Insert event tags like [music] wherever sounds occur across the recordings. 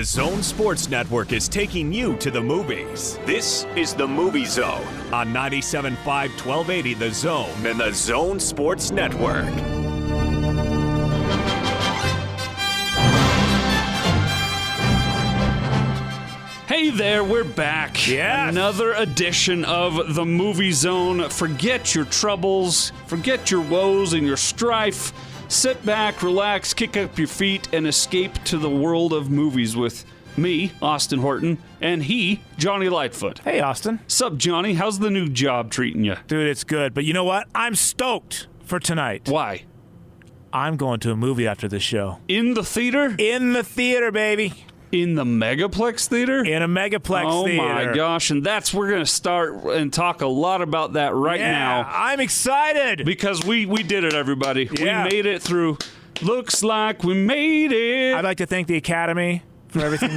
The Zone Sports Network is taking you to the movies. This is the Movie Zone on 97.5 1280 The Zone and the Zone Sports Network. Hey there, we're back. Yes. Another edition of the Movie Zone. Forget your troubles, forget your woes and your strife. Sit back, relax, kick up your feet, and escape to the world of movies with me, Austin Horton, and he, Jonni Lightfoot. Hey, Austin. Sup, Jonni? How's the new job treating you? Dude, it's good. But you know what? I'm stoked for tonight. Why? I'm going to a movie after this show. In the theater? In the theater, baby. In the Megaplex Theater? In a megaplex oh theater. Oh my gosh, and that's we're going to start and talk a lot about that right Yeah, now. I'm excited. because we we did it everybody Yeah. we made it through looks like we made it I'd like to thank the Academy for everything. [laughs]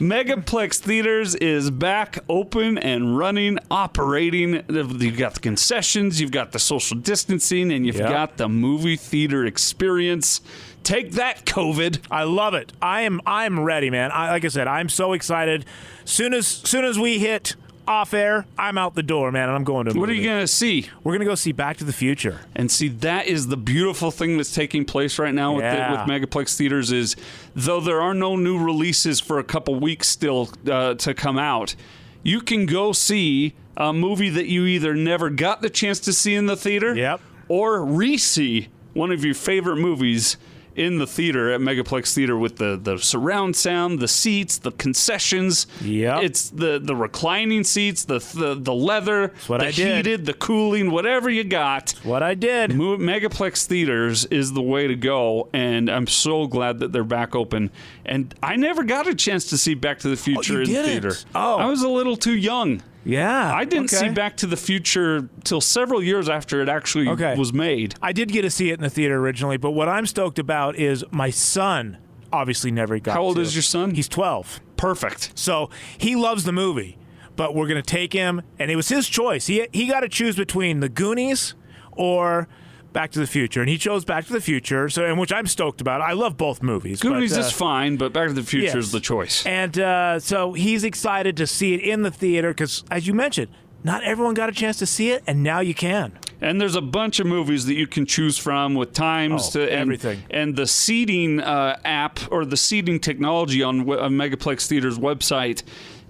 megaplex theaters is back open and running operating you've got the concessions you've got the social distancing and you've Yep. got the movie theater experience take that covid I love it. I am I'm ready, man. I, like I said, I'm so excited. Soon as soon as we hit off air, I'm out the door, man, and I'm going to. What are you gonna see We're gonna go see Back to the Future. And see, that is the beautiful thing that's taking place right now with, the, with Megaplex theaters is, though there are no new releases for a couple weeks still uh, to come out, you can go see a movie that you either never got the chance to see in the theater, Yep. or re-see one of your favorite movies in the theater at Megaplex Theater with the, the surround sound, the seats, the concessions. Yeah, It's the, the reclining seats, the the, the leather, what the I did. heated, the cooling, whatever you got. What I did. Mo- Megaplex theaters is the way to go, and I'm so glad that they're back open. And I never got a chance to see Back to the oh, Future you in didn't? theater. Oh. I was a little too young. Yeah. I didn't okay. see Back to the Future till several years after it actually Okay. was made. I did get to see it in the theater originally, but what I'm stoked about is my son obviously never got How old to. is your son? He's 12. Perfect. So he loves the movie, but we're going to take him, and it was his choice. He, he got to choose between The Goonies or Back to the Future, and he chose Back to the Future, so and which I'm stoked about. I love both movies. but, Goonies uh, is fine, but Back to the Future yes. is the choice. And uh, so he's excited to see it in the theater because, as you mentioned, not everyone got a chance to see it, and now you can. And there's a bunch of movies that you can choose from with times Oh, to and, everything. And the seating uh, app or the seating technology on, on Megaplex Theater's website,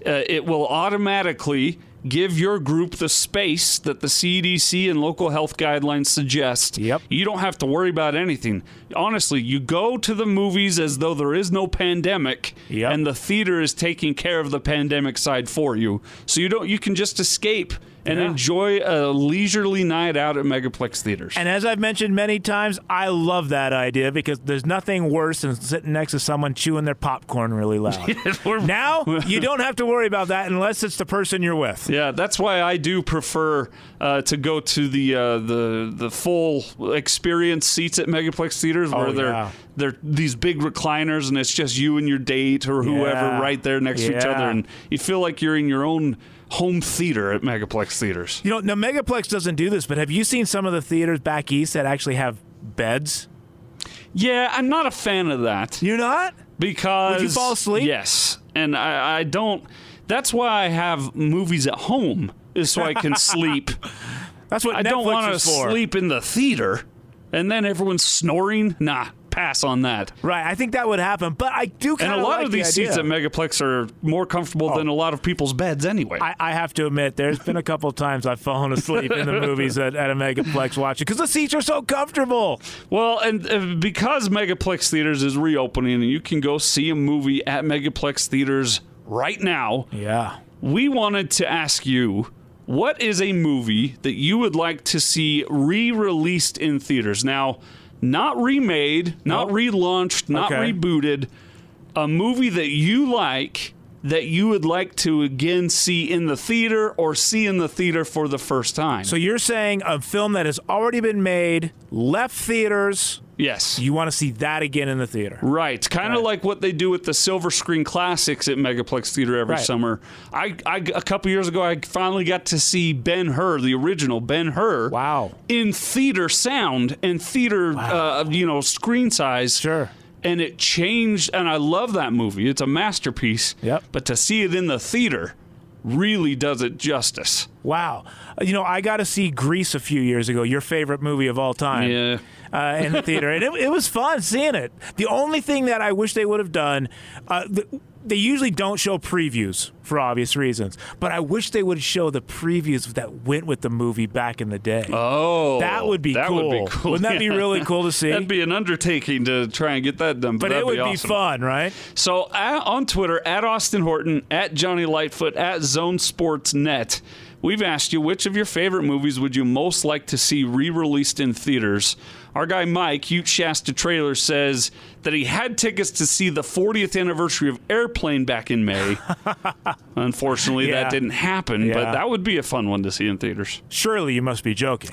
uh, it will automatically give your group the space that the CDC and local health guidelines suggest. Yep. You don't have to worry about anything. Honestly, you go to the movies as though there is no pandemic, Yep. and the theater is taking care of the pandemic side for you. So you don't. You can just escape and Yeah. enjoy a leisurely night out at Megaplex theaters. And as I've mentioned many times, I love that idea because there's nothing worse than sitting next to someone chewing their popcorn really loud. [laughs] Now [laughs] you don't have to worry about that unless it's the person you're with. yeah, that's why I do prefer uh, to go to the uh, the the full experience seats at Megaplex theaters where Oh, they're yeah. they're these big recliners and it's just you and your date or whoever Yeah. right there next to each other and you feel like you're in your own home theater at Megaplex theaters. You know, now Megaplex doesn't do this, but have you seen some of the theaters back east that actually have beds? Yeah, I'm not a fan of that. You're not? Because Would you fall asleep? Yes, and I, I don't. That's why I have movies at home, is so I can [laughs] sleep. That's what I Netflix don't want to sleep in the theater, and then everyone's snoring. Nah, pass on that. Right, I think that would happen, but I do And a lot like of these idea. seats at Megaplex are more comfortable than a lot of people's beds anyway. I, I have to admit, there's been a couple times I've fallen asleep in the [laughs] movies at, at a Megaplex watching because the seats are so comfortable. Well, and uh, because Megaplex Theaters is reopening and you can go see a movie at Megaplex Theaters right now, Yeah. we wanted to ask you what is a movie that you would like to see re released in theaters? Now, not remade, not Nope. relaunched, not Okay. rebooted. A movie that you like that you would like to again see in the theater or see in the theater for the first time. So you're saying a film that has already been made, left theaters, yes. you want to see that again in the theater? Right, kind of Right. like what they do with the Silver Screen Classics at Megaplex Theater every Right. summer. I, I a couple years ago, I finally got to see Ben Hur, the original Ben Hur, Wow. in theater sound and theater, uh, you know, screen size. Sure. And it changed. And I love that movie; it's a masterpiece. Yep. But to see it in the theater really does it justice. Wow. You know, I got to see Grease a few years ago, your favorite movie of all time. Yeah. Uh, in the theater, and it, it was fun seeing it. The only thing that I wish they would have done, uh, th- they usually don't show previews for obvious reasons, but I wish they would show the previews that went with the movie back in the day. Oh, that would be that cool. Would be cool. Wouldn't that be really [laughs] cool to see? That'd be an undertaking to try and get that done, but, but it would be, awesome. fun, right? So uh, on Twitter, at Austin Horton, at Jonni Lightfoot, at Zone Sports Net, we've asked you which of your favorite movies would you most like to see re-released in theaters. Our guy Mike, Ute Shasta Trailer, says that he had tickets to see the 40th anniversary of Airplane back in May. [laughs] Unfortunately, Yeah. that didn't happen, Yeah. but that would be a fun one to see in theaters. Surely you must be joking.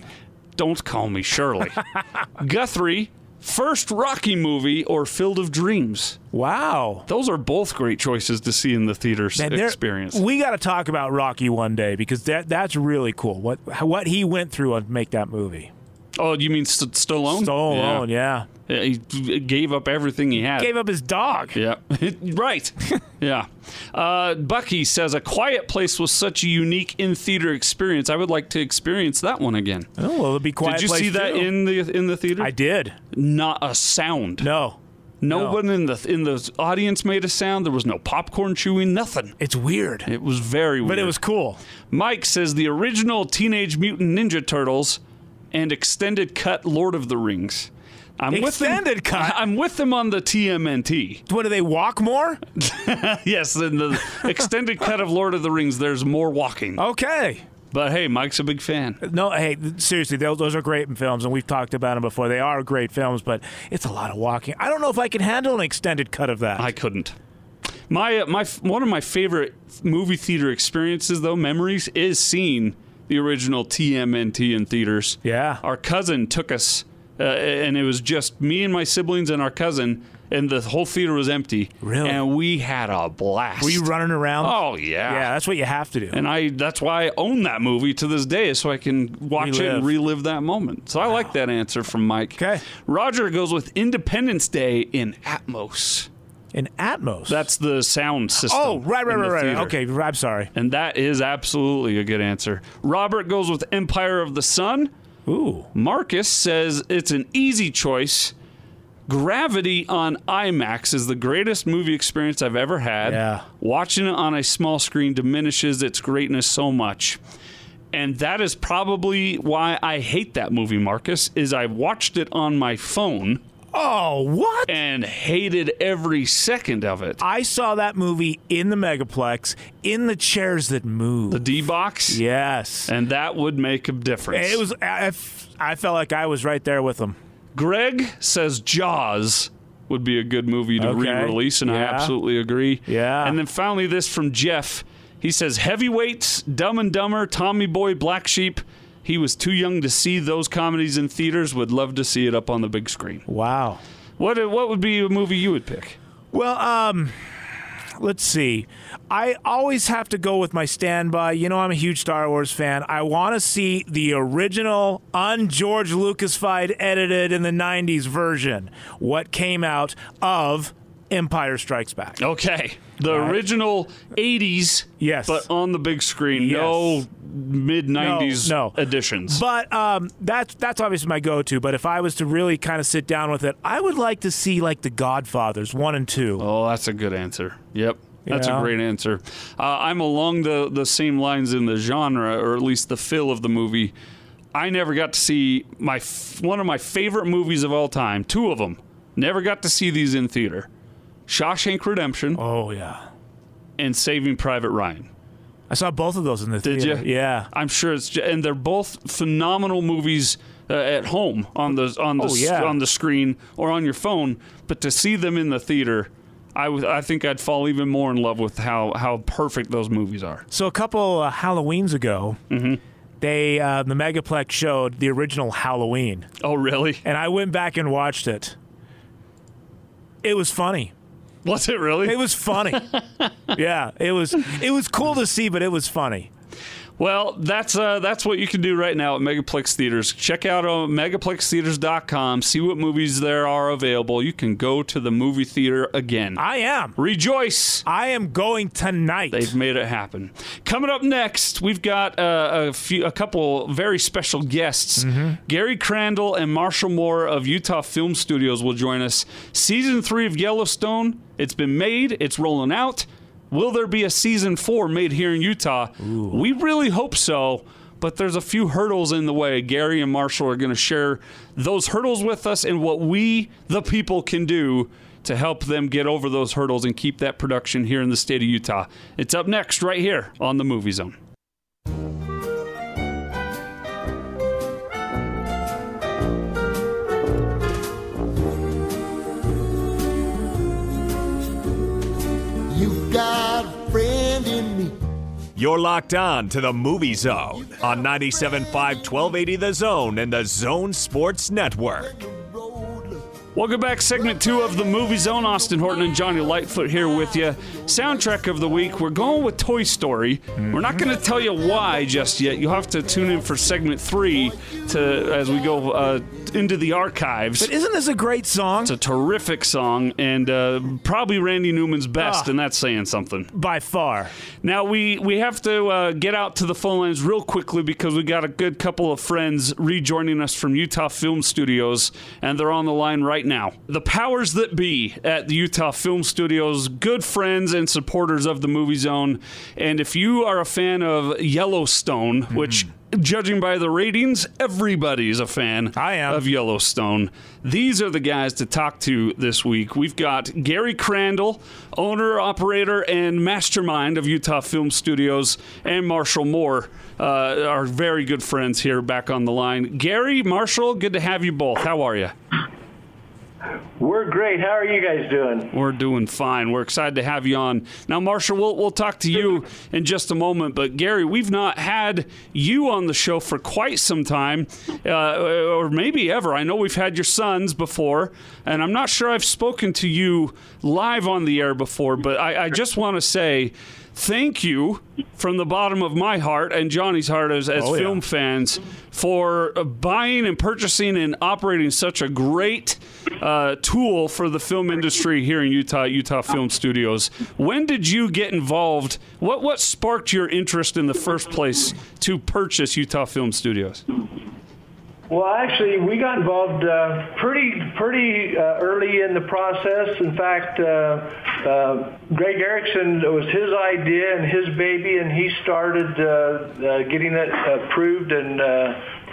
Don't call me Shirley. [laughs] Guthrie, first Rocky movie or Field of Dreams? Wow. Those are both great choices to see in the theaters Man, experience. We got to talk about Rocky one day because that that's really cool. What what he went through to make that movie. Oh, you mean St- Stallone? Stallone, yeah. Yeah, He gave up everything he had. He gave up his dog. yeah, [laughs] right. [laughs] yeah. Uh, Bucky says a quiet place was such a unique in theater experience. I would like to experience that one again. Oh, well, it'd be quiet. Did you see that too. in the in the theater? I did. Not a sound. No, no, no. one in the in the audience made a sound. There was no popcorn chewing. Nothing. it's weird, It was very weird. but it was cool. Mike says the original Teenage Mutant Ninja Turtles and extended cut Lord of the Rings. I'm with Extended them, cut? [laughs] I'm with them on the TMNT. What do they walk more? [laughs] yes, in the extended cut of Lord of the Rings, there's more walking. Okay. But hey, Mike's a big fan. No, hey, seriously, those, those are great films, and we've talked about them before. They are great films, but it's a lot of walking. I don't know if I can handle an extended cut of that. I couldn't. My uh, my one of my favorite movie theater experiences, though, memories, is seeing the original TMNT in theaters. Yeah. Our cousin took us, uh, and it was just me and my siblings and our cousin, and the whole theater was empty. Really? And we had a blast. Were you running around? Oh yeah. yeah, that's what you have to do. And I that's why I own that movie to this day, is so I can watch it and relive that moment. So I like that answer from Mike. Okay. Roger goes with Independence Day in Atmos. In Atmos. That's the sound oh, system. oh, right, right, right, right. theater. Okay, I'm sorry. And that is absolutely a good answer. Robert goes with Empire of the Sun. Ooh. Marcus says it's an easy choice. Gravity on IMAX is the greatest movie experience I've ever had. Yeah. Watching it on a small screen diminishes its greatness so much. And that is probably why I hate that movie, Marcus, is I watched it on my phone Oh, what? and hated every second of it. I saw that movie in the Megaplex in the chairs that move. The D box? yes. And that would make a difference. It was. I, I felt like I was right there with them. Greg says Jaws would be a good movie to Okay. re-release, and I absolutely agree. Yeah. And then finally, this from Jeff. He says Heavyweights, Dumb and Dumber, Tommy Boy, Black Sheep. He was too young to see those comedies in theaters. Would love to see it up on the big screen. Wow. What what would be a movie you would pick? Well, um, let's see. I always have to go with my standby. You know, I'm a huge Star Wars fan. I want to see the original, un George Lucasified, edited in the 90s version. What came out of Empire Strikes Back. Okay, the Right. original '80s, Yes. but on the big screen. Yes. No mid '90s no. editions. But um, that's that's obviously my go-to. But if I was to really kind of sit down with it, I would like to see like the Godfathers one and two. Oh, that's a good answer. Yep. That's Yeah. a great answer. Uh, I'm along the, the same lines in the genre, or at least the feel of the movie. I never got to see my f- one of my favorite movies of all time, two of them. Never got to see these in theater. Shawshank Redemption Oh yeah, and Saving Private Ryan. I saw both of those in the Did theater. you? Yeah. I'm sure it's j- and they're both phenomenal movies uh, at home on the on the Oh, s- yeah. on the screen or on your phone, but to see them in the theater, I would- I think I'd fall even more in love with how how perfect those movies are. So a couple uh, Halloweens ago, Mm-hmm. they uh, the Megaplex showed the original Halloween, Oh, really? and I went back and watched it. It was funny. Was it really? It was funny. [laughs] yeah, it was. It was cool to see, but it was funny. Well, that's uh, that's what you can do right now at Megaplex Theaters. Check out uh, megaplextheaters.com, see what movies there are available. You can go to the movie theater again. I am. Rejoice! I am going tonight. They've made it happen. Coming up next, we've got uh, a few, a couple very special guests. Gary Crandall and Marshall Moore of Utah Film Studios will join us. Season three of Yellowstone. It's been made. It's rolling out. Will there be a season four made here in Utah? We really hope so. But there's a few hurdles in the way. Gary and Marshall are going to share those hurdles with us and what we, the people, can do to help them get over those hurdles and keep that production here in the state of Utah. It's up next, right here on the Movie Zone. You're locked on to the Movie Zone on 97.5 1280 The Zone and the Zone Sports Network. Welcome back, segment two of the Movie Zone. Austin Horton and Jonni Lightfoot here with you. Soundtrack of the week, we're going with Toy Story. We're not going to tell you why just yet. You'll have to tune in for segment three to as we go uh, into the archives. but isn't this a great song? It's a terrific song and uh, probably Randy Newman's best, Ah. and that's saying something. By far. Now we we have to uh, get out to the phone lines real quickly because we got a good couple of friends rejoining us from Utah Film Studios, and they're on the line right now. The powers that be at the Utah Film Studios, good friends and supporters of the Movie Zone, and if you are a fan of Yellowstone, which Judging by the ratings, everybody's a fan I am. of Yellowstone. These are the guys to talk to this week. We've got Gary Crandall, owner, operator, and mastermind of Utah Film Studios, and Marshall Moore, uh, our very good friends here back on the line. Gary, Marshall, good to have you both. How are you? We're great. How are you guys doing? We're doing fine. We're excited to have you on. Now, Marshall, we'll, we'll talk to you in just a moment. But, Gary, we've not had you on the show for quite some time, uh, or maybe ever. I know we've had your sons before, and I'm not sure I've spoken to you live on the air before, but I, I just want to say thank you from the bottom of my heart and Jonni's heart as, as Oh, yeah. film fans for buying and purchasing and operating such a great uh, tool for the film industry here in Utah, Utah Film Studios. When did you get involved? What what sparked your interest in the first place to purchase Utah Film Studios? Well, actually, we got involved uh, pretty pretty uh, early in the process. In fact, uh, uh, Greg Erickson it was his idea and his baby, and he started uh, uh, getting it approved and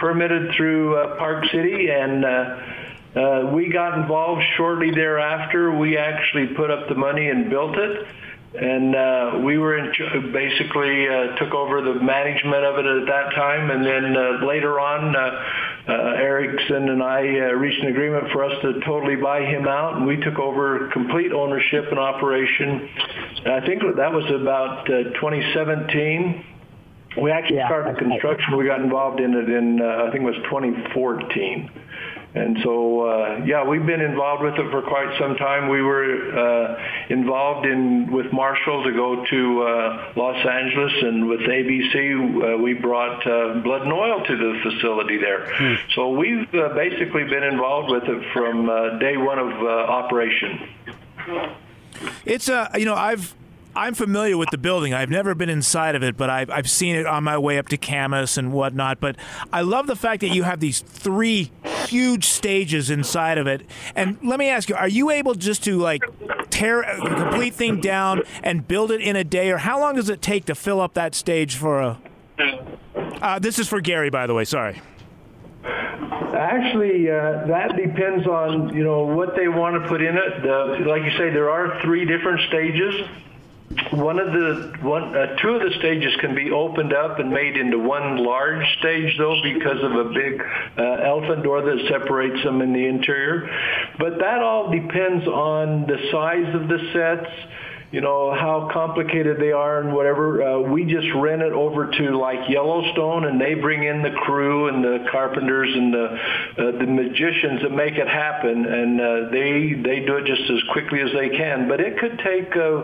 permitted through Park City, and we got involved shortly thereafter. We actually put up the money and built it. And uh, we were in, basically uh, took over the management of it at that time, and then uh, later on, uh, uh, Erickson and I uh, reached an agreement for us to totally buy him out, and we took over complete ownership and operation. And I think that was about uh, 2017. We actually Yeah, started construction. We got involved in it in uh, I think it was 2014. And so, uh, yeah, we've been involved with it for quite some time. We were uh, involved in with Marshall to go to uh, Los Angeles, and with ABC, uh, we brought uh, blood and oil to the facility there. So we've uh, basically been involved with it from uh, day one of uh, operation. It's a you know I've I'm familiar with the building. I've never been inside of it, but I've I've seen it on my way up to Kamas and whatnot. But I love the fact that you have these three huge stages inside of it. And let me ask you: Are you able just to like tear a complete thing down and build it in a day, or how long does it take to fill up that stage for a? Uh, this is for Gary, by the way. Sorry. Actually, uh, that depends on you know what they want to put in it. The, like you say, there are three different stages. One of the one, uh, two of the stages can be opened up and made into one large stage, though, because of a big uh, elephant door that separates them in the interior. But that all depends on the size of the sets you know how complicated they are and whatever. Uh, we just rent it over to like Yellowstone, and they bring in the crew and the carpenters and the uh, the magicians that make it happen, and uh, they they do it just as quickly as they can. But it could take. Uh,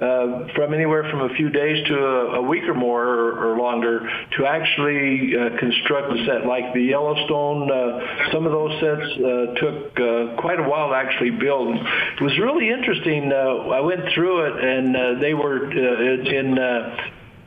uh, from anywhere from a few days to a, a week or more or, or longer to actually uh, construct the set. Like the Yellowstone, uh, some of those sets uh, took uh, quite a while to actually build. It was really interesting. Uh, I went through it, and they were in.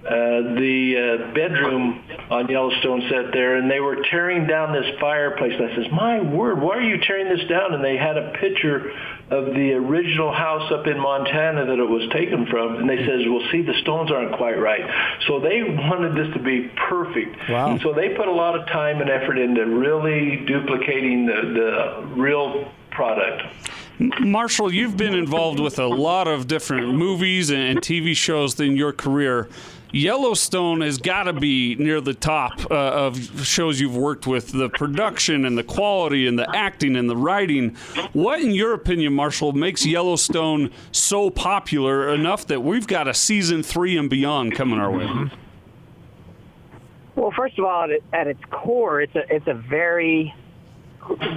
The bedroom on Yellowstone set there, and they were tearing down this fireplace. And I says, "My word, why are you tearing this down?" And they had a picture of the original house up in Montana that it was taken from, and they says, "Well, see, the stones aren't quite right." So they wanted this to be perfect. Wow. So they put a lot of time and effort into really duplicating the, the real product. Marshall, you've been involved with a lot of different movies and TV shows in your career. Yellowstone has got to be near the top uh, of shows you've worked with. The production and the quality and the acting and the writing. What, in your opinion, Marshall, makes Yellowstone so popular enough that we've got a season three and beyond coming our way? Well, first of all, at, its core, it's a it's a very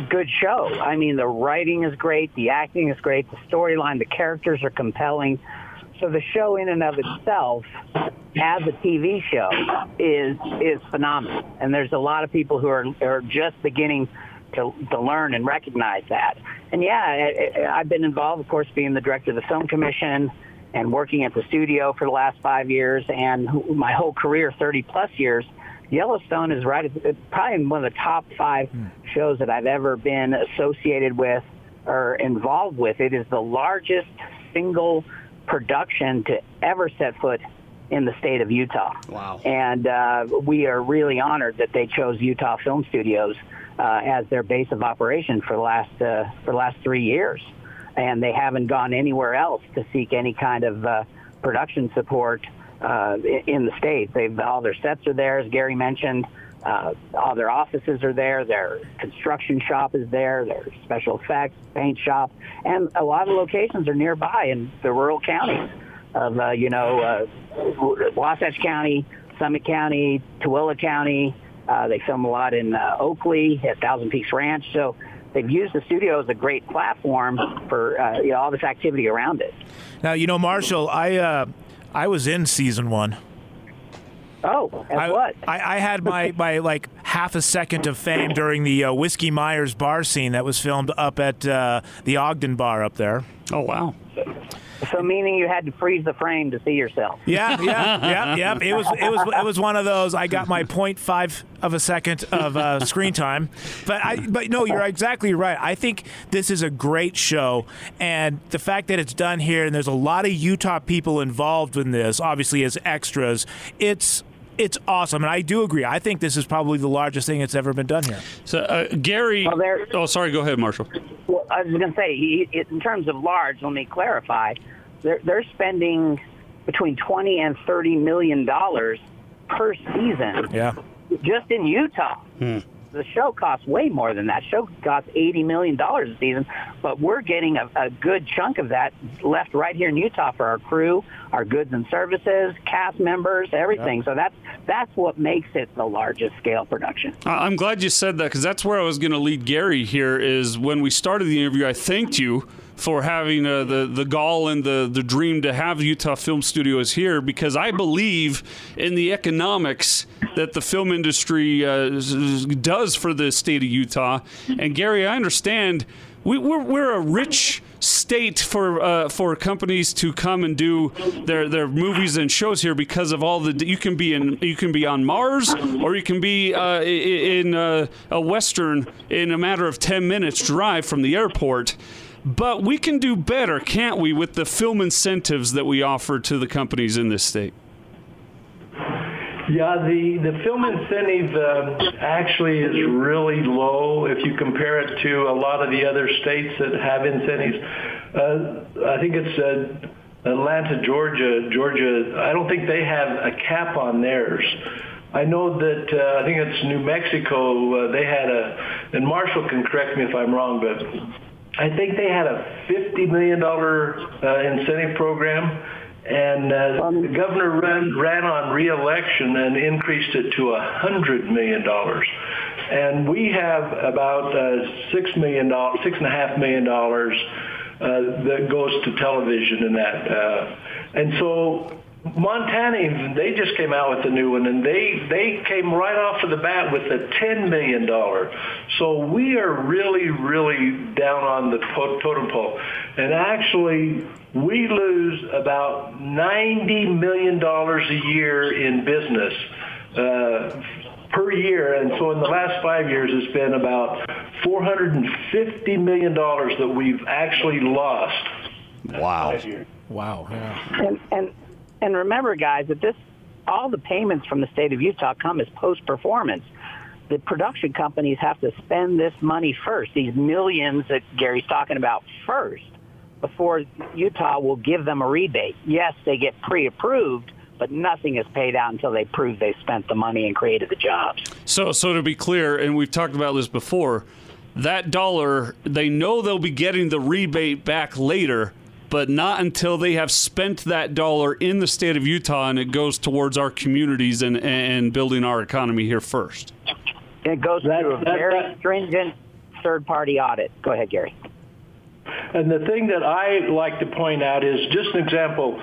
good show. I mean, the writing is great, the acting is great, the storyline, the characters are compelling. So the show in and of itself, as a TV show, is is phenomenal. And there's a lot of people who are are just beginning to to learn and recognize that. And yeah, I, I've been involved, of course, being the director of the film commission and working at the studio for the last five years, and my whole career, 30 plus years. Yellowstone is right at probably one of the top five hmm. shows that I've ever been associated with or involved with. It is the largest single production to ever set foot in the state of Utah. Wow. And uh, we are really honored that they chose Utah Film Studios uh, as their base of operation for the last uh, for the last three years, and they haven't gone anywhere else to seek any kind of uh, production support uh, in the state. They've all their sets are there, as Gary mentioned. Uh, all their offices are there. Their construction shop is there. Their special effects, paint shop, and a lot of locations are nearby in the rural counties of uh, you know uh, Wasatch County, Summit County, Tooele County. Uh, they film a lot in uh, Oakley at Thousand Peaks Ranch. So they've used the studio as a great platform for uh, you know, all this activity around it. Now, you know, Marshall, I uh, I was in season one. Oh, as I, what? I, I had my, [laughs] my like half a second of fame during the uh, Whiskey Myers bar scene that was filmed up at uh, the Ogden Bar up there. Oh wow. so meaning you had to freeze the frame to see yourself. Yeah, yeah, yeah, yeah. It was it was it was one of those. I got my 0.5 of a second of uh, screen time, but I but no, you're exactly right. I think this is a great show, and the fact that it's done here and there's a lot of Utah people involved in this, obviously as extras, it's. It's awesome, and I do agree. I think this is probably the largest thing that's ever been done here. So uh, Gary. Well, there- oh, sorry. Go ahead, Marshall. Well, I was going to say, he, it- in terms of large, let me clarify. They're, they're spending between 20 and 30 million dollars per season Yeah. just in Utah. The show costs way more than that. Show costs eighty million dollars a season, but we're getting a, a good chunk of that left right here in Utah for our crew, our goods and services, cast members, everything. So that's that's what makes it the largest scale production. I- I'm glad you said that because that's where I was going to lead Gary here. Is when we started the interview, I thanked you for having uh, the the gall and the the dream to have Utah Film Studios here because I believe in the economics that the film industry uh, s- s- does for the state of Utah. And Gary, I understand we, we're we're a rich state for uh, for companies to come and do their their movies and shows here because of all the you can be in you can be on Mars or you can be uh, in uh, a western in a matter of 10 minutes drive from the airport. But we can do better can't we with the film incentives that we offer to the companies in this state Yeah, the, the film incentive uh, actually is really low if you compare it to a lot of the other states that have incentives. Uh, I think it's uh, Atlanta, Georgia. Georgia, I don't think they have a cap on theirs. I know that uh, I think it's New Mexico. Uh, they had a, and Marshall can correct me if I'm wrong, but I think they had a $50 million uh, incentive program. And uh, the governor ran, ran on re-election and increased it to a hundred million dollars. And we have about uh, six million dollars, six and a half million dollars uh, that goes to television and that. Uh, and so Montana, they just came out with a new one, and they they came right off of the bat with a ten million dollar. So we are really, really down on the totem pole, and actually we lose about ninety million dollars a year in business. Uh, per year, and so in the last five years, it's been about $450 million that we've actually lost. Wow. Wow. Yeah. And, and and remember, guys, that this all the payments from the state of Utah come as post performance. The production companies have to spend this money first, these millions that Gary's talking about first, before Utah will give them a rebate. Yes, they get pre-approved, but nothing is paid out until they prove they spent the money and created the jobs. So, so to be clear, and we've talked about this before, that dollar they know they'll be getting the rebate back later but not until they have spent that dollar in the state of Utah and it goes towards our communities and, and building our economy here first. It goes through a very stringent third party audit. Go ahead, Gary. And the thing that I like to point out is just an example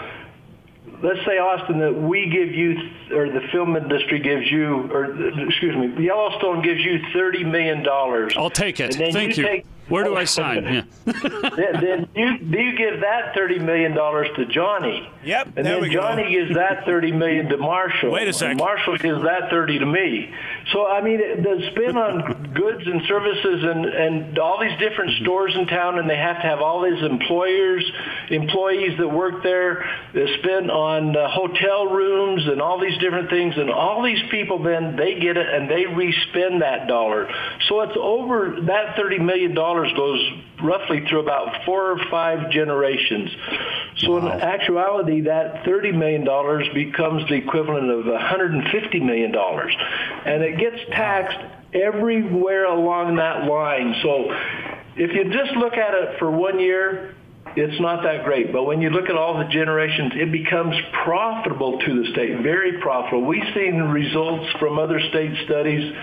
let's say Austin that we give you or the film industry gives you or excuse me Yellowstone gives you 30 million dollars I'll take it thank you, you. Take, where do I sign yeah. [laughs] then, then you, do you give that 30 million dollars to Jonni yep and then Jonni go. gives that 30 million to Marshall wait a second Marshall gives that 30 to me so I mean the spin on [laughs] goods and services and and all these different stores in town and they have to have all these employers employees that work there the spin on uh, hotel rooms and all these different things. And all these people then, they get it and they respend that dollar. So it's over, that $30 million goes roughly through about four or five generations. So wow. in actuality, that $30 million becomes the equivalent of $150 million. And it gets taxed everywhere along that line. So if you just look at it for one year, it's not that great. But when you look at all the generations, it becomes profitable to the state, very profitable. We've seen results from other state studies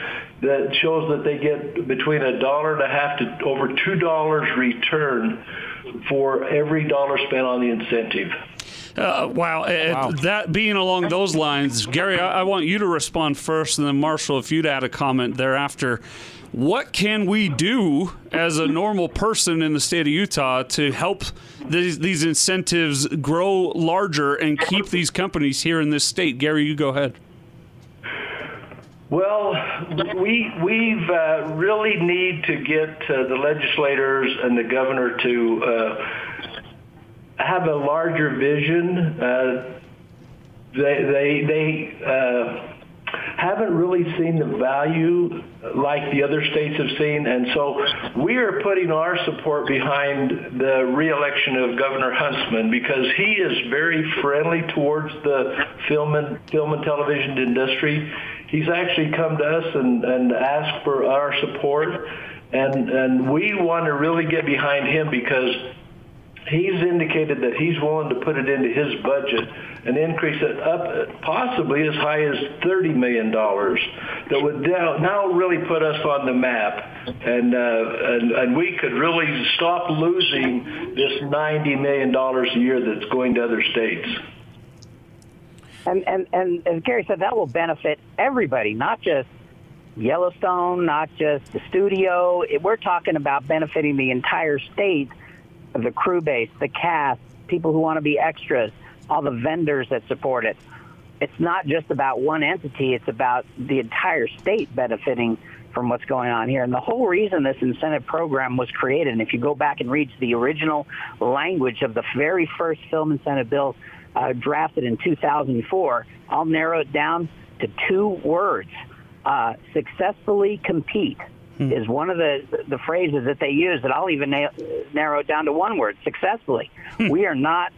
that shows that they get between a dollar and a half to over two dollars return for every dollar spent on the incentive. Uh, wow. wow. that being along those lines, Gary, I, I want you to respond first, and then Marshall, if you'd add a comment thereafter what can we do as a normal person in the state of Utah to help these, these incentives grow larger and keep these companies here in this state? Gary, you go ahead. Well, we we've uh, really need to get uh, the legislators and the governor to uh, have a larger vision. Uh, they they they uh, haven't really seen the value like the other states have seen. And so we are putting our support behind the reelection of Governor Huntsman because he is very friendly towards the film and, film and television industry. He's actually come to us and, and asked for our support. And, and we want to really get behind him because he's indicated that he's willing to put it into his budget and increase it up possibly as high as $30 million that would now really put us on the map. And, uh, and, and we could really stop losing this $90 million a year that's going to other states. And, and, and as Gary said, that will benefit everybody, not just Yellowstone, not just the studio. We're talking about benefiting the entire state the crew base, the cast, people who want to be extras, all the vendors that support it. It's not just about one entity, it's about the entire state benefiting from what's going on here. And the whole reason this incentive program was created, and if you go back and read the original language of the very first film incentive bill uh, drafted in 2004, I'll narrow it down to two words uh, successfully compete hmm. is one of the the phrases that they use that I'll even na- narrow it down to one word: successfully. Hmm. We are not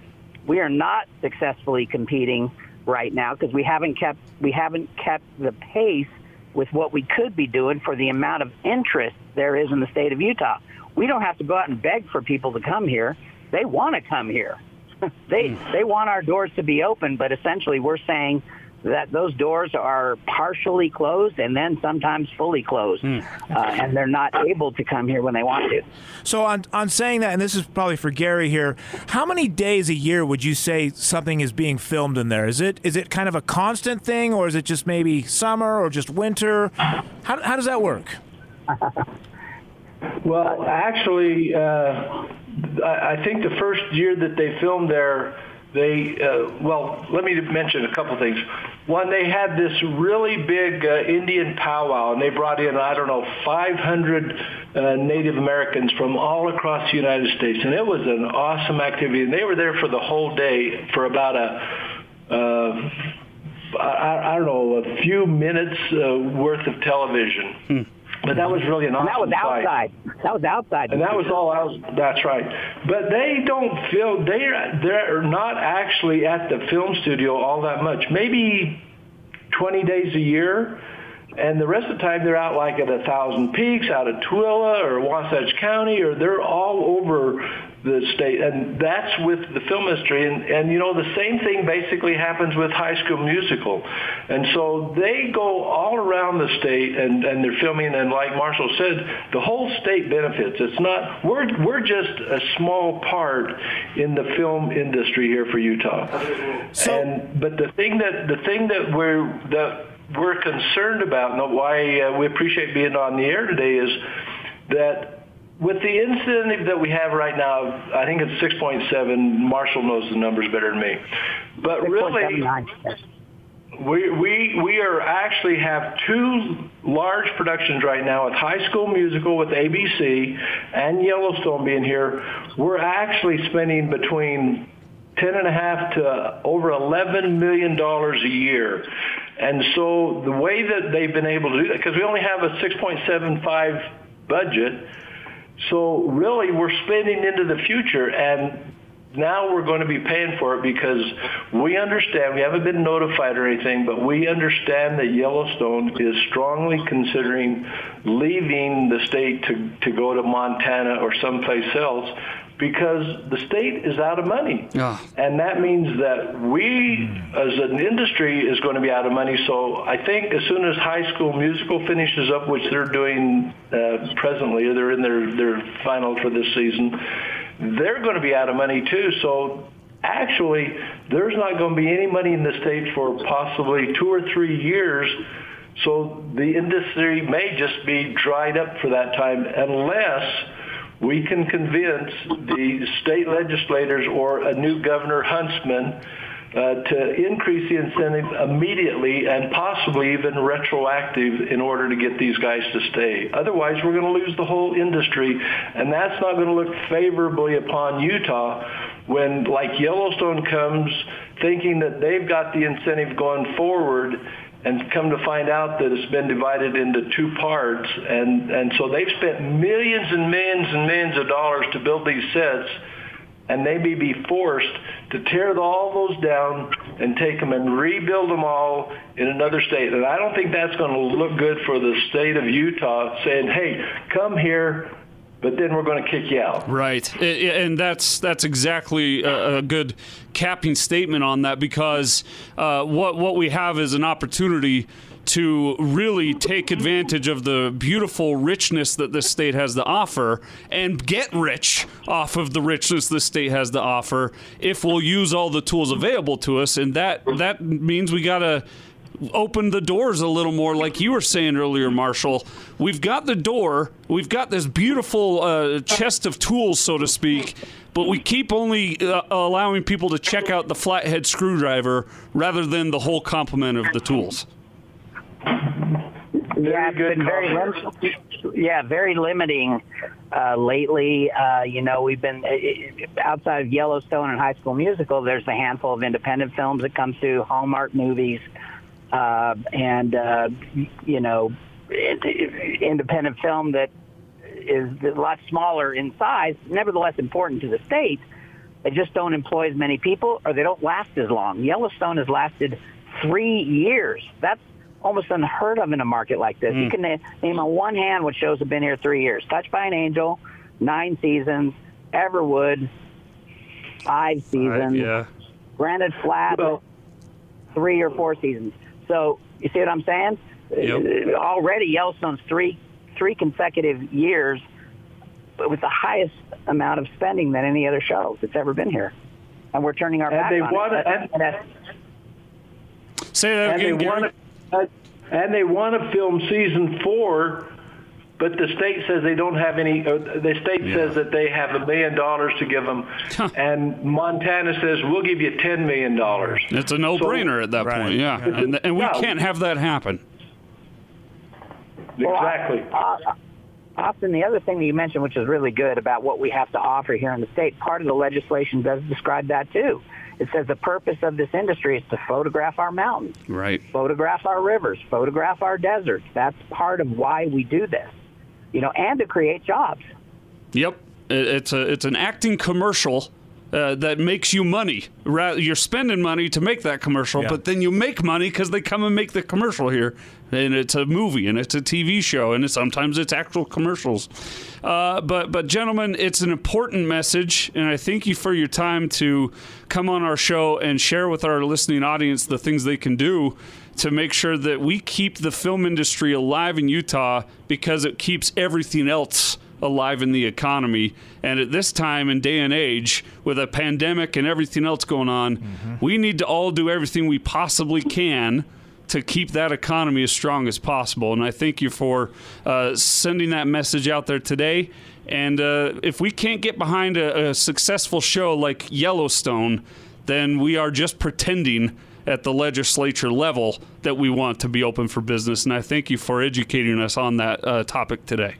we are not successfully competing right now because we haven't kept we haven't kept the pace with what we could be doing for the amount of interest there is in the state of Utah. We don't have to go out and beg for people to come here. They want to come here. [laughs] they hmm. they want our doors to be open, but essentially we're saying that those doors are partially closed and then sometimes fully closed, uh, and they're not able to come here when they want to. So on on saying that, and this is probably for Gary here, how many days a year would you say something is being filmed in there? Is it is it kind of a constant thing, or is it just maybe summer or just winter? How how does that work? [laughs] Well, actually, uh, I, I think the first year that they filmed there, they uh, well, let me mention a couple things. One, they had this really big uh, Indian powwow, and they brought in I don't know 500 uh, Native Americans from all across the United States, and it was an awesome activity. And they were there for the whole day for about a. Uh, I, I don't know, a few minutes uh, worth of television. But that was really an And awesome that was outside. That was outside. And that was all out. That's right. But they don't feel They're they're not actually at the film studio all that much. Maybe 20 days a year. And the rest of the time they're out like at a Thousand Peaks, out at Tooele or Wasatch County, or they're all over the state. And that's with the film industry. And, and you know, the same thing basically happens with High School Musical. And so they go all around the state and, and they're filming. And like Marshall said, the whole state benefits. It's not, we're, we're just a small part in the film industry here for Utah. and, but the thing that, the thing that we're, that we're concerned about and why uh, we appreciate being on the air today is that with the incentive that we have right now, I think it's 6.7. Marshall knows the numbers better than me. But really, we, we, we are actually have two large productions right now with High School Musical with ABC and Yellowstone being here. We're actually spending between ten and a half to over eleven million dollars a year. And so the way that they've been able to do that, because we only have a 6.75 budget, so really we're spending into the future and now we're going to be paying for it because we understand, we haven't been notified or anything, but we understand that Yellowstone is strongly considering leaving the state to, to go to Montana or someplace else because the state is out of money. Yeah. And that means that we, as an industry, is going to be out of money. So I think as soon as High School Musical finishes up, which they're doing uh, presently, they're in their, their final for this season, they're going to be out of money too. So actually, there's not going to be any money in the state for possibly two or three years. So the industry may just be dried up for that time unless we can convince the state legislators or a new governor Huntsman uh, to increase the incentive immediately and possibly even retroactive in order to get these guys to stay. Otherwise, we're going to lose the whole industry, and that's not going to look favorably upon Utah when, like Yellowstone comes thinking that they've got the incentive going forward and come to find out that it's been divided into two parts. And, and so they've spent millions and millions and millions of dollars to build these sets, and they may be forced to tear all those down and take them and rebuild them all in another state. And I don't think that's going to look good for the state of Utah saying, hey, come here, but then we're going to kick you out. Right, and that's that's exactly a, a good capping statement on that because uh, what what we have is an opportunity to really take advantage of the beautiful richness that this state has to offer and get rich off of the richness this state has to offer if we'll use all the tools available to us and that that means we got to open the doors a little more, like you were saying earlier, Marshall. We've got the door, we've got this beautiful uh, chest of tools, so to speak, but we keep only uh, allowing people to check out the flathead screwdriver rather than the whole complement of the tools. yeah, good very call. lim- yeah, very limiting uh, lately. Uh, you know, we've been uh, outside of Yellowstone and High School Musical. There's a handful of independent films that come through, Hallmark movies, uh, and uh, you know, independent film that is a lot smaller in size, nevertheless important to the state. They just don't employ as many people, or they don't last as long. Yellowstone has lasted three years. That's almost unheard of in a market like this. You can na- name on one hand what shows have been here three years. Touched by an Angel, nine seasons. Everwood, five seasons. yeah. Granite Flat, Well- three or four seasons. So you see what I'm saying? Yep. Uh, Already Yellowstone's three three consecutive years with the highest amount of spending than any other show that's ever been here, and we're turning our And back they on want it. to- and- And that's- Say that And they again, Gary. want to, and they want to film season four, but the state says they don't have any. Or the state says that they have a million dollars to give them, and Montana says we'll give you ten million dollars. It's a no-brainer at that Right. point, yeah. And, and we Yeah. can't have that happen. Well, I- Exactly. uh, Austin, the other thing that you mentioned, which is really good about what we have to offer here in the state, part of the legislation does describe that too. It says the purpose of this industry is to photograph our mountains, Right. photograph our rivers, photograph our deserts. That's part of why we do this, you know, and to create jobs. Yep. It's a it's an acting commercial uh, that makes you money. You're spending money to make that commercial, Yeah. but then you make money because they come and make the commercial here, and it's a movie and it's a TV show, and it's, sometimes it's actual commercials. Uh, but but gentlemen, it's an important message, and I thank you for your time to come on our show and share with our listening audience the things they can do to make sure that we keep the film industry alive in Utah because it keeps everything else alive in the economy. And at this time and day and age, with a pandemic and everything else going on, we need to all do everything we possibly can to keep that economy as strong as possible. And I thank you for uh, sending that message out there today. And uh, if we can't get behind a, a successful show like Yellowstone, then we are just pretending at the legislature level that we want to be open for business. And I thank you for educating us on that uh, topic today.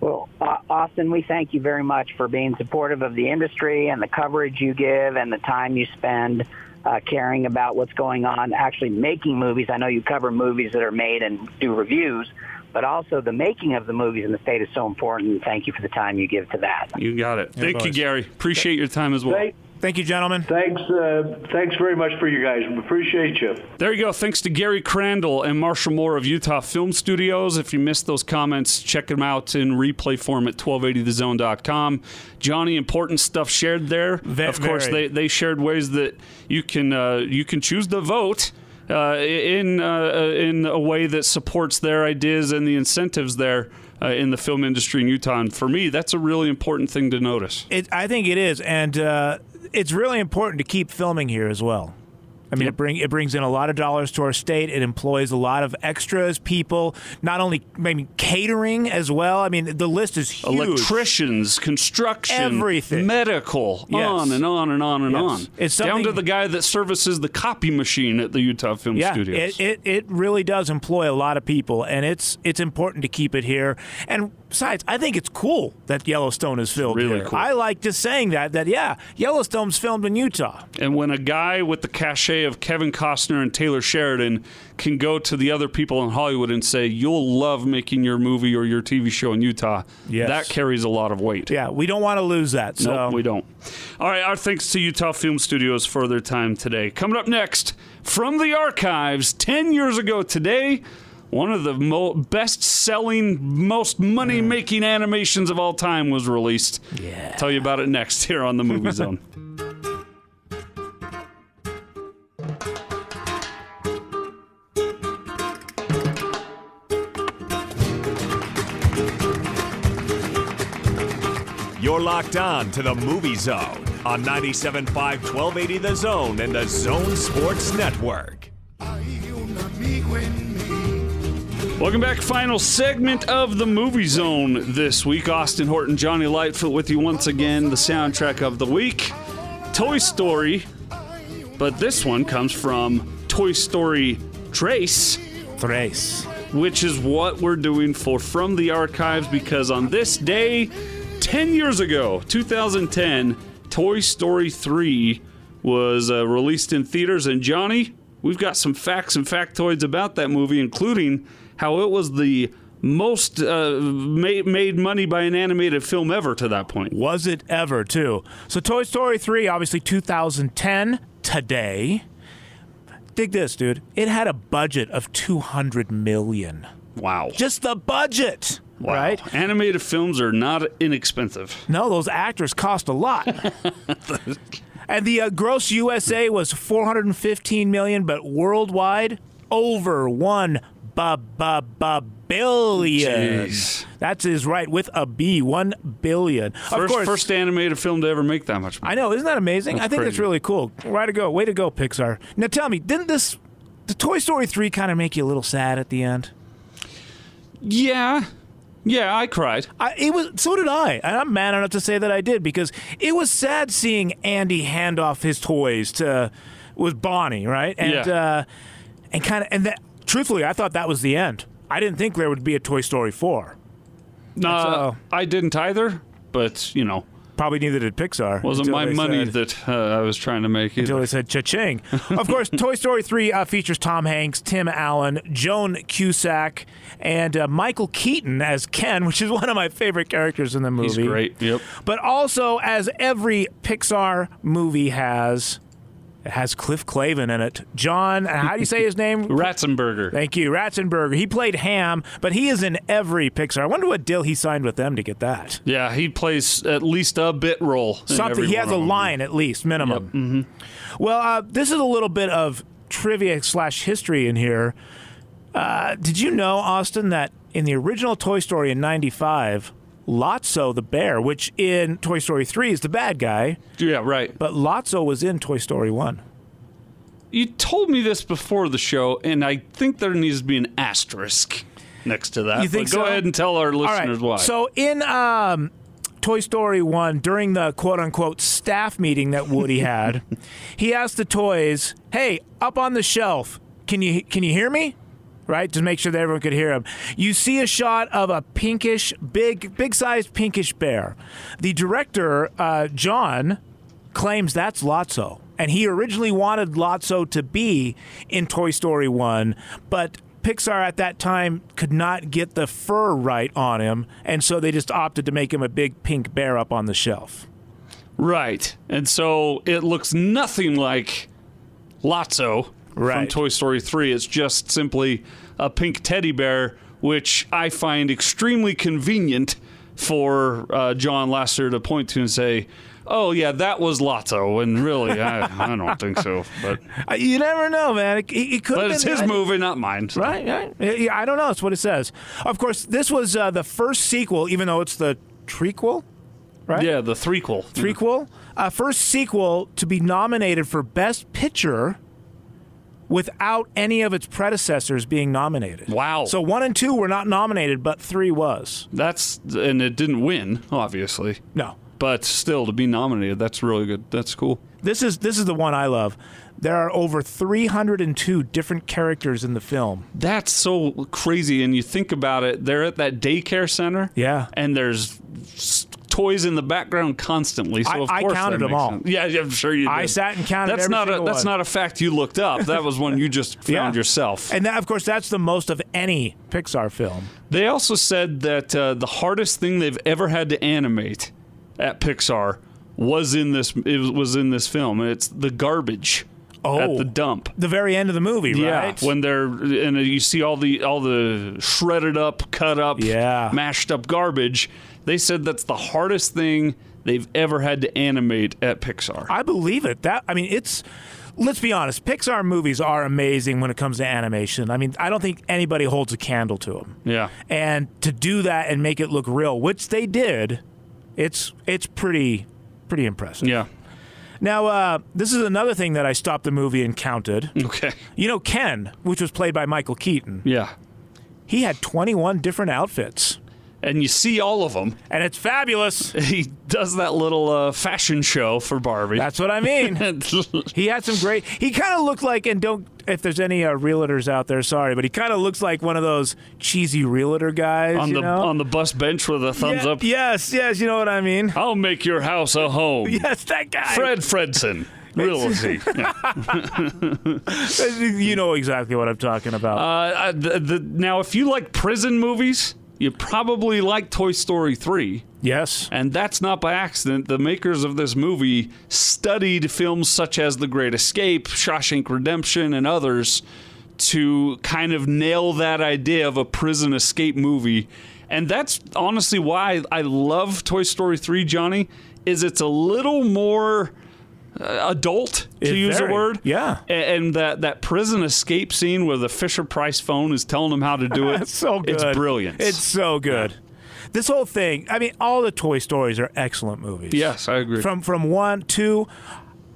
Well, uh, Austin, we thank you very much for being supportive of the industry and the coverage you give and the time you spend uh, caring about what's going on, actually making movies. I know you cover movies that are made and do reviews, but also the making of the movies in the state is so important. Thank you for the time you give to that. You got it. Thank you. Gary. Appreciate your time as well. Thank, Thank you, gentlemen. thanks, uh, thanks very much for you guys. We appreciate you. There you go. Thanks to Gary Crandall and Marshall Moore of Utah Film Studios. If you missed those comments, check them out in replay form at 1280thezone.com. Jonni, important stuff shared there. Ve- of course, very. they, they shared ways that you can uh, you can choose to vote. Uh, in uh, in a way that supports their ideas and the incentives there uh, in the film industry in Utah, and for me, that's a really important thing to notice. It, I think it is, and uh, it's really important to keep filming here as well. I mean, Yep. it bring it brings in a lot of dollars to our state. It employs a lot of extras, people, not only maybe catering as well. I mean, the list is huge. electricians, construction, Everything. medical, Yes. on and on and on and Yes. on. It's down to the guy that services the copy machine at the Utah Film Yeah, Studios. it, it it really does employ a lot of people, and it's it's important to keep it here. And besides, I think it's cool that Yellowstone is filmed Really here. cool. I like just saying that. That yeah, Yellowstone's filmed in Utah. and when a guy with the cachet of Kevin Costner and Taylor Sheridan can go to the other people in Hollywood and say, "You'll love making your movie or your TV show in Utah," Yes. that carries a lot of weight. Yeah, we don't want to lose that. So Nope, we don't. All right, our thanks to Utah Film Studios for their time today. Coming up next, from the archives, 10 years ago today, one of the mo- best selling, most money making animations of all time was released. Yeah. Tell you about it next here on the Movie Zone. [laughs] You're locked on to the Movie Zone on 97.5 1280 The Zone and the Zone Sports Network. Welcome back. Final segment of the Movie Zone this week. Austin Horton, Jonni Lightfoot with you once again. The soundtrack of the week Toy Story. But this one comes from Toy Story Trace, Trace. which is what we're doing for From the Archives because on this day, 10 years ago, 2010, Toy Story 3 was uh, released in theaters. And Jonni, we've got some facts and factoids about that movie, including how it was the most uh, made, made money by an animated film ever to that point. Was it ever, too? So, Toy Story 3, obviously 2010, today. Dig this, dude. It had a budget of 200 million. Wow. Just the budget, Wow. right? Animated films are not inexpensive. No, those actors cost a lot. [laughs] And the uh, gross USA was 415 million, but worldwide over one ba ba ba billion. Jeez. That is right with a B, one billion. of First, course, first animated film to ever make that much money. I know, isn't that amazing? That's I think that's really cool. Way to go, way to go, Pixar. Now tell me, didn't this, the Toy Story three, kind of make you a little sad at the end? Yeah. Yeah, I cried. I, it was so did I, and I'm man enough to say that I did because it was sad seeing Andy hand off his toys to was Bonnie, right? And Yeah. uh, and kind of and that truthfully, I thought that was the end. I didn't think there would be a Toy Story four. No, all. I didn't either, but, you know, Probably neither did Pixar. wasn't my money said- that uh, I was trying to make until either. they said cha-ching. [laughs] of course, Toy Story 3 uh, features Tom Hanks, Tim Allen, Joan Cusack, and uh, Michael Keaton as Ken, which is one of my favorite characters in the movie. He's great. Yep. But also, as every Pixar movie has, it has Cliff Clavin in it. John, uh, how do you say his name? [laughs] Ratzenberger. Thank you, Ratzenberger. He played Ham, but he is in every Pixar. I wonder what deal he signed with them to get that. Yeah, he plays at least a bit role. in Something. He has a line at least, minimum. Mm-hmm. Well, uh, this is a little bit of trivia slash history in here. Uh, did you know, Austin, that in the original Toy Story in '95, Lotso the bear, which in Toy Story 3 is the bad guy, Yeah, right. but Lotso was in Toy Story 1. You told me this before the show, and I think there needs to be an asterisk next to that. You think but go so? ahead and tell our listeners right. why. So in um, Toy Story 1, during the quote unquote staff meeting that Woody [laughs] had, he asked the toys, "Hey, up on the shelf, can you can you hear me?" Right, to make sure that everyone could hear him. You see a shot of a pinkish, big, big-sized pinkish bear. The director, uh, John, claims that's Lotso. And he originally wanted Lotso to be in Toy Story 1, but Pixar at that time could not get the fur right on him, and so they just opted to make him a big pink bear up on the shelf. right. And so it looks nothing like Lotso from Toy Story 3. It's just simply a pink teddy bear, which I find extremely convenient for uh, John Lasseter to point to and say, Oh yeah, that was Lotso, and really, I, I don't think so. But [laughs] You never know, man. It, it could but it's been his movie, not mine. so. Right, right. Yeah, I don't know. It's what it says. Of course, this was uh, the first sequel, even though it's the trequel, right? Yeah, the threequel. Threequel. Uh, first sequel to be nominated for Best Picture without any of its predecessors being nominated. Wow. So one and two were not nominated, but three was. That's and it didn't win, obviously, No. but still to be nominated, that's really good. That's cool. This is this is the one I love. There are over 302 different characters in the film. That's so crazy. And you think about it, they're at that daycare center. Yeah. And there's toys in the background constantly. So I- of I course counted them all. sense. Yeah, I'm sure you did. I sat and counted That's not a that's one. not a fact you looked up. That was one you just [laughs] found Yeah. yourself. And that, of course, that's the most of any Pixar film. They also said that uh, the hardest thing they've ever had to animate at Pixar was in this it was- was in this film, it's the garbage Oh. at the dump. The very end of the movie, right? Yeah, when they're and you see all the all the shredded up, cut up, Yeah. mashed up garbage. They said that's the hardest thing they've ever had to animate at Pixar. I believe it. That I mean, it's. Let's be honest. Pixar movies are amazing when it comes to animation. I mean, I don't think anybody holds a candle to them. yeah, And to do that and make it look real, which they did, it's it's pretty pretty impressive. yeah. Now, uh, this is another thing that I stopped the movie and counted. Okay, You know, Ken, which was played by Michael Keaton, yeah. he had 21 different outfits, And you see all of them. and it's fabulous. [laughs] He does that little uh, fashion show for Barbie. That's what I mean. [laughs] He had some great. He kind of looked like, and don't if there's any uh, realtors out there, sorry, but he kind of looks like one of those cheesy realtor guys on you the know? on the bus bench with a thumbs Yeah, up. Yes, yes, you know what I mean. I'll make your house a home. [laughs] Yes, that guy. Fred Fredson. Realty. You know exactly what I'm talking about. Uh, the, the, now, if you like prison movies, you probably like Toy Story 3. yes. And that's not by accident. The makers of this movie studied films such as The Great Escape, Shawshank Redemption, and others to kind of nail that idea of a prison escape movie. And that's honestly why I love Toy Story 3, Jonni, is it's a little more Uh, adult to It use a word. yeah. And that that prison escape scene where the Fisher Price phone is telling him how to do it. [laughs] It's so good. It's brilliant. It's so good. This whole thing, I mean, all the Toy Stories are excellent movies. yes, I agree. From from one, two,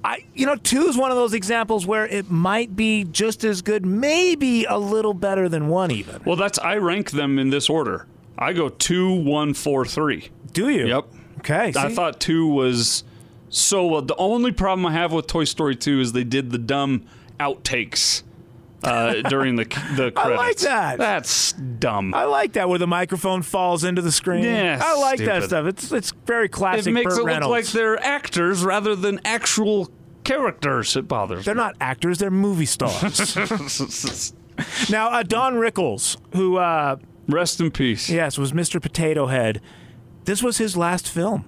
I you know, two is one of those examples where it might be just as good, maybe a little better than one even. well, that's I rank them in this order. I go two, one, four, three. Do you? Yep. Okay. I see? thought two was so. Uh, the only problem I have with Toy Story two is they did the dumb outtakes uh, [laughs] during the the credits. I like that. That's dumb. I like that where the microphone falls into the screen. Yeah, I like that stuff. It's it's very classic. it makes Burt it Reynolds. look like they're actors rather than actual characters. It bothers They're me. not actors; they're movie stars. [laughs] now, uh, Don Rickles, who uh, Rest in peace. yes was Mr. Potato Head, this was his last film.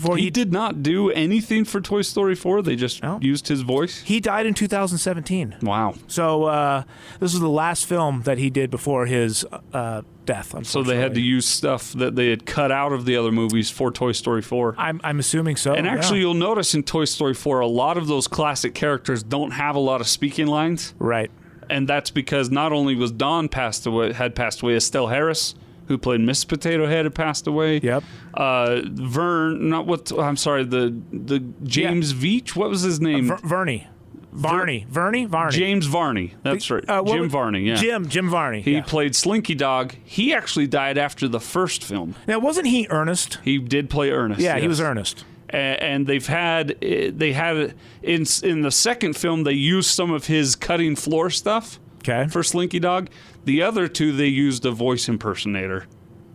Before He he did not do anything for Toy Story 4. They just No. used his voice. he died in 2017. Wow. So uh, this was the last film that he did before his uh, death. So they had to use stuff that they had cut out of the other movies for Toy Story 4. I'm I'm assuming so. And yeah. actually, you'll notice in Toy Story 4, a lot of those classic characters don't have a lot of speaking lines. right. And that's because not only was Don passed away, had passed away, Estelle Harris, who played Miss Potato Head, had passed away. Yep. Uh, Vern, not what, I'm sorry, the the James Veach, what was his name? Ver- Vernie, Varney, Vernie, Varney. James Varney. That's right. Uh, Jim was- Varney, yeah. Jim Jim Varney. He yeah. played Slinky Dog. He actually died after the first film. now wasn't he Ernest? He did play Ernest. Yeah, he was Ernest. And they've had eh, they had in in the second film they used some of his cutting floor stuff Okay. for Slinky Dog. The other two they used a voice impersonator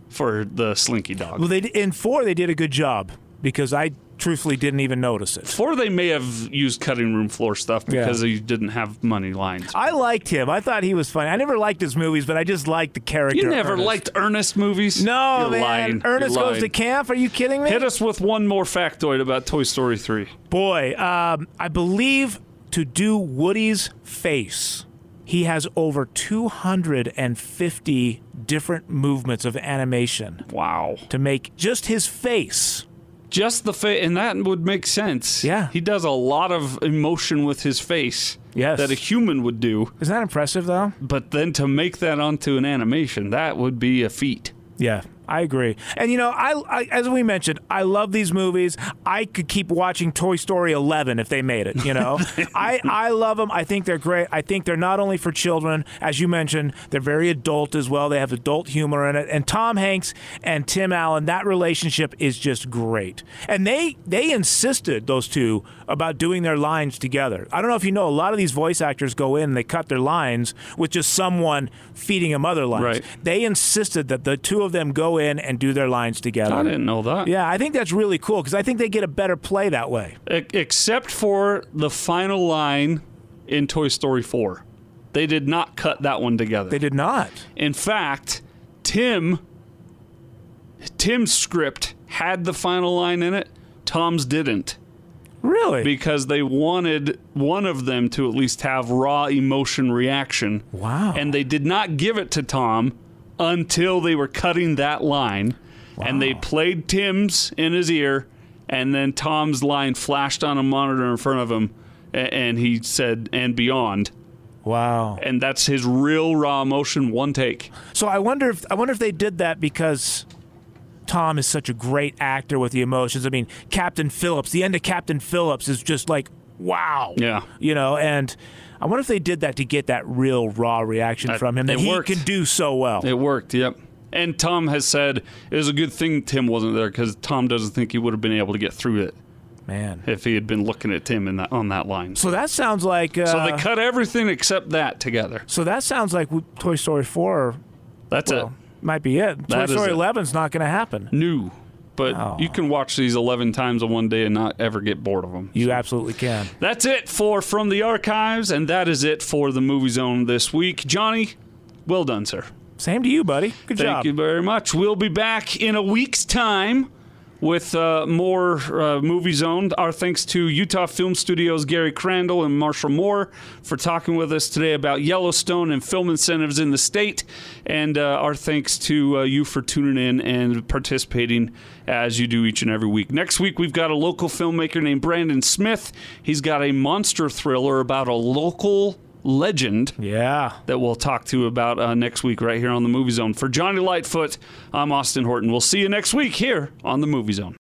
for the Slinky Dog. Well, they in four they did a good job because I truthfully didn't even notice it. Four they may have used cutting room floor stuff Yeah. because they didn't have money lines. I liked him. I thought he was funny. I never liked his movies, but I just liked the character. You never Ernest. liked Ernest movies? No, You're man. lying. Ernest You're goes to camp. Are you kidding me? Hit us with one more factoid about Toy Story 3. Boy, um, I believe to do Woody's face, he has over 250 different movements of animation Wow. to make just his face. Just the face, and that would make sense. Yeah. He does a lot of emotion with his face Yes. that a human would do. Isn't that impressive, though? But then to make that onto an animation, that would be a feat. Yeah, I agree. And you know, I, I as we mentioned, I love these movies. I could keep watching Toy Story 11 if they made it. You know, [laughs] I I love them. I think they're great. I think they're not only for children, as you mentioned, they're very adult as well. They have adult humor in it. And Tom Hanks and Tim Allen, that relationship is just great. And they they insisted those two about doing their lines together. I don't know if you know, a lot of these voice actors go in and they cut their lines with just someone feeding them other lines. Right. They insisted that the two of them go in and do their lines together. I didn't know that. Yeah, I think that's really cool because I think they get a better play that way. E- except for the final line in Toy Story 4. They did not cut that one together. They did not. In fact, Tim Tim's script had the final line in it. Tom's didn't. Really? because they wanted one of them to at least have raw emotion reaction. Wow. And they did not give it to Tom until they were cutting that line. And they played Tim's in his ear, and then Tom's line flashed on a monitor in front of him, and he said, and beyond. wow. And that's his real raw emotion, one take. So I wonder if I wonder if they did that because Tom is such a great actor with the emotions. I mean, Captain Phillips, the end of Captain Phillips is just like wow. Yeah. You know, and I wonder if they did that to get that real raw reaction Uh, from him that it he worked. can do so well. It worked, yep. And Tom has said it was a good thing Tim wasn't there because Tom doesn't think he would have been able to get through it Man. if he had been looking at Tim in that on that line. So that sounds like uh, So they cut everything except that together. So that sounds like Toy Story 4 That's well, might be it. Toy That is Story it. 11's not going to happen. New. But Oh. you can watch these 11 times in one day and not ever get bored of them. You absolutely can. That's it for From the Archives, and that is it for the Movie Zone this week. Jonni, well done, sir. Same to you, buddy. Good Thank job. Thank you very much. We'll be back in a week's time with uh, more uh, Movie Zone. Our thanks to Utah Film Studios' Gary Crandall and Marshall Moore for talking with us today about Yellowstone and film incentives in the state. And uh, our thanks to uh, you for tuning in and participating as you do each and every week. Next week, we've got a local filmmaker named Brandon Smith. He's got a monster thriller about a local legend Yeah. that we'll talk to about uh, next week right here on the Movie Zone. For Jonni Lightfoot, I'm Austin Horton. We'll see you next week here on the Movie Zone.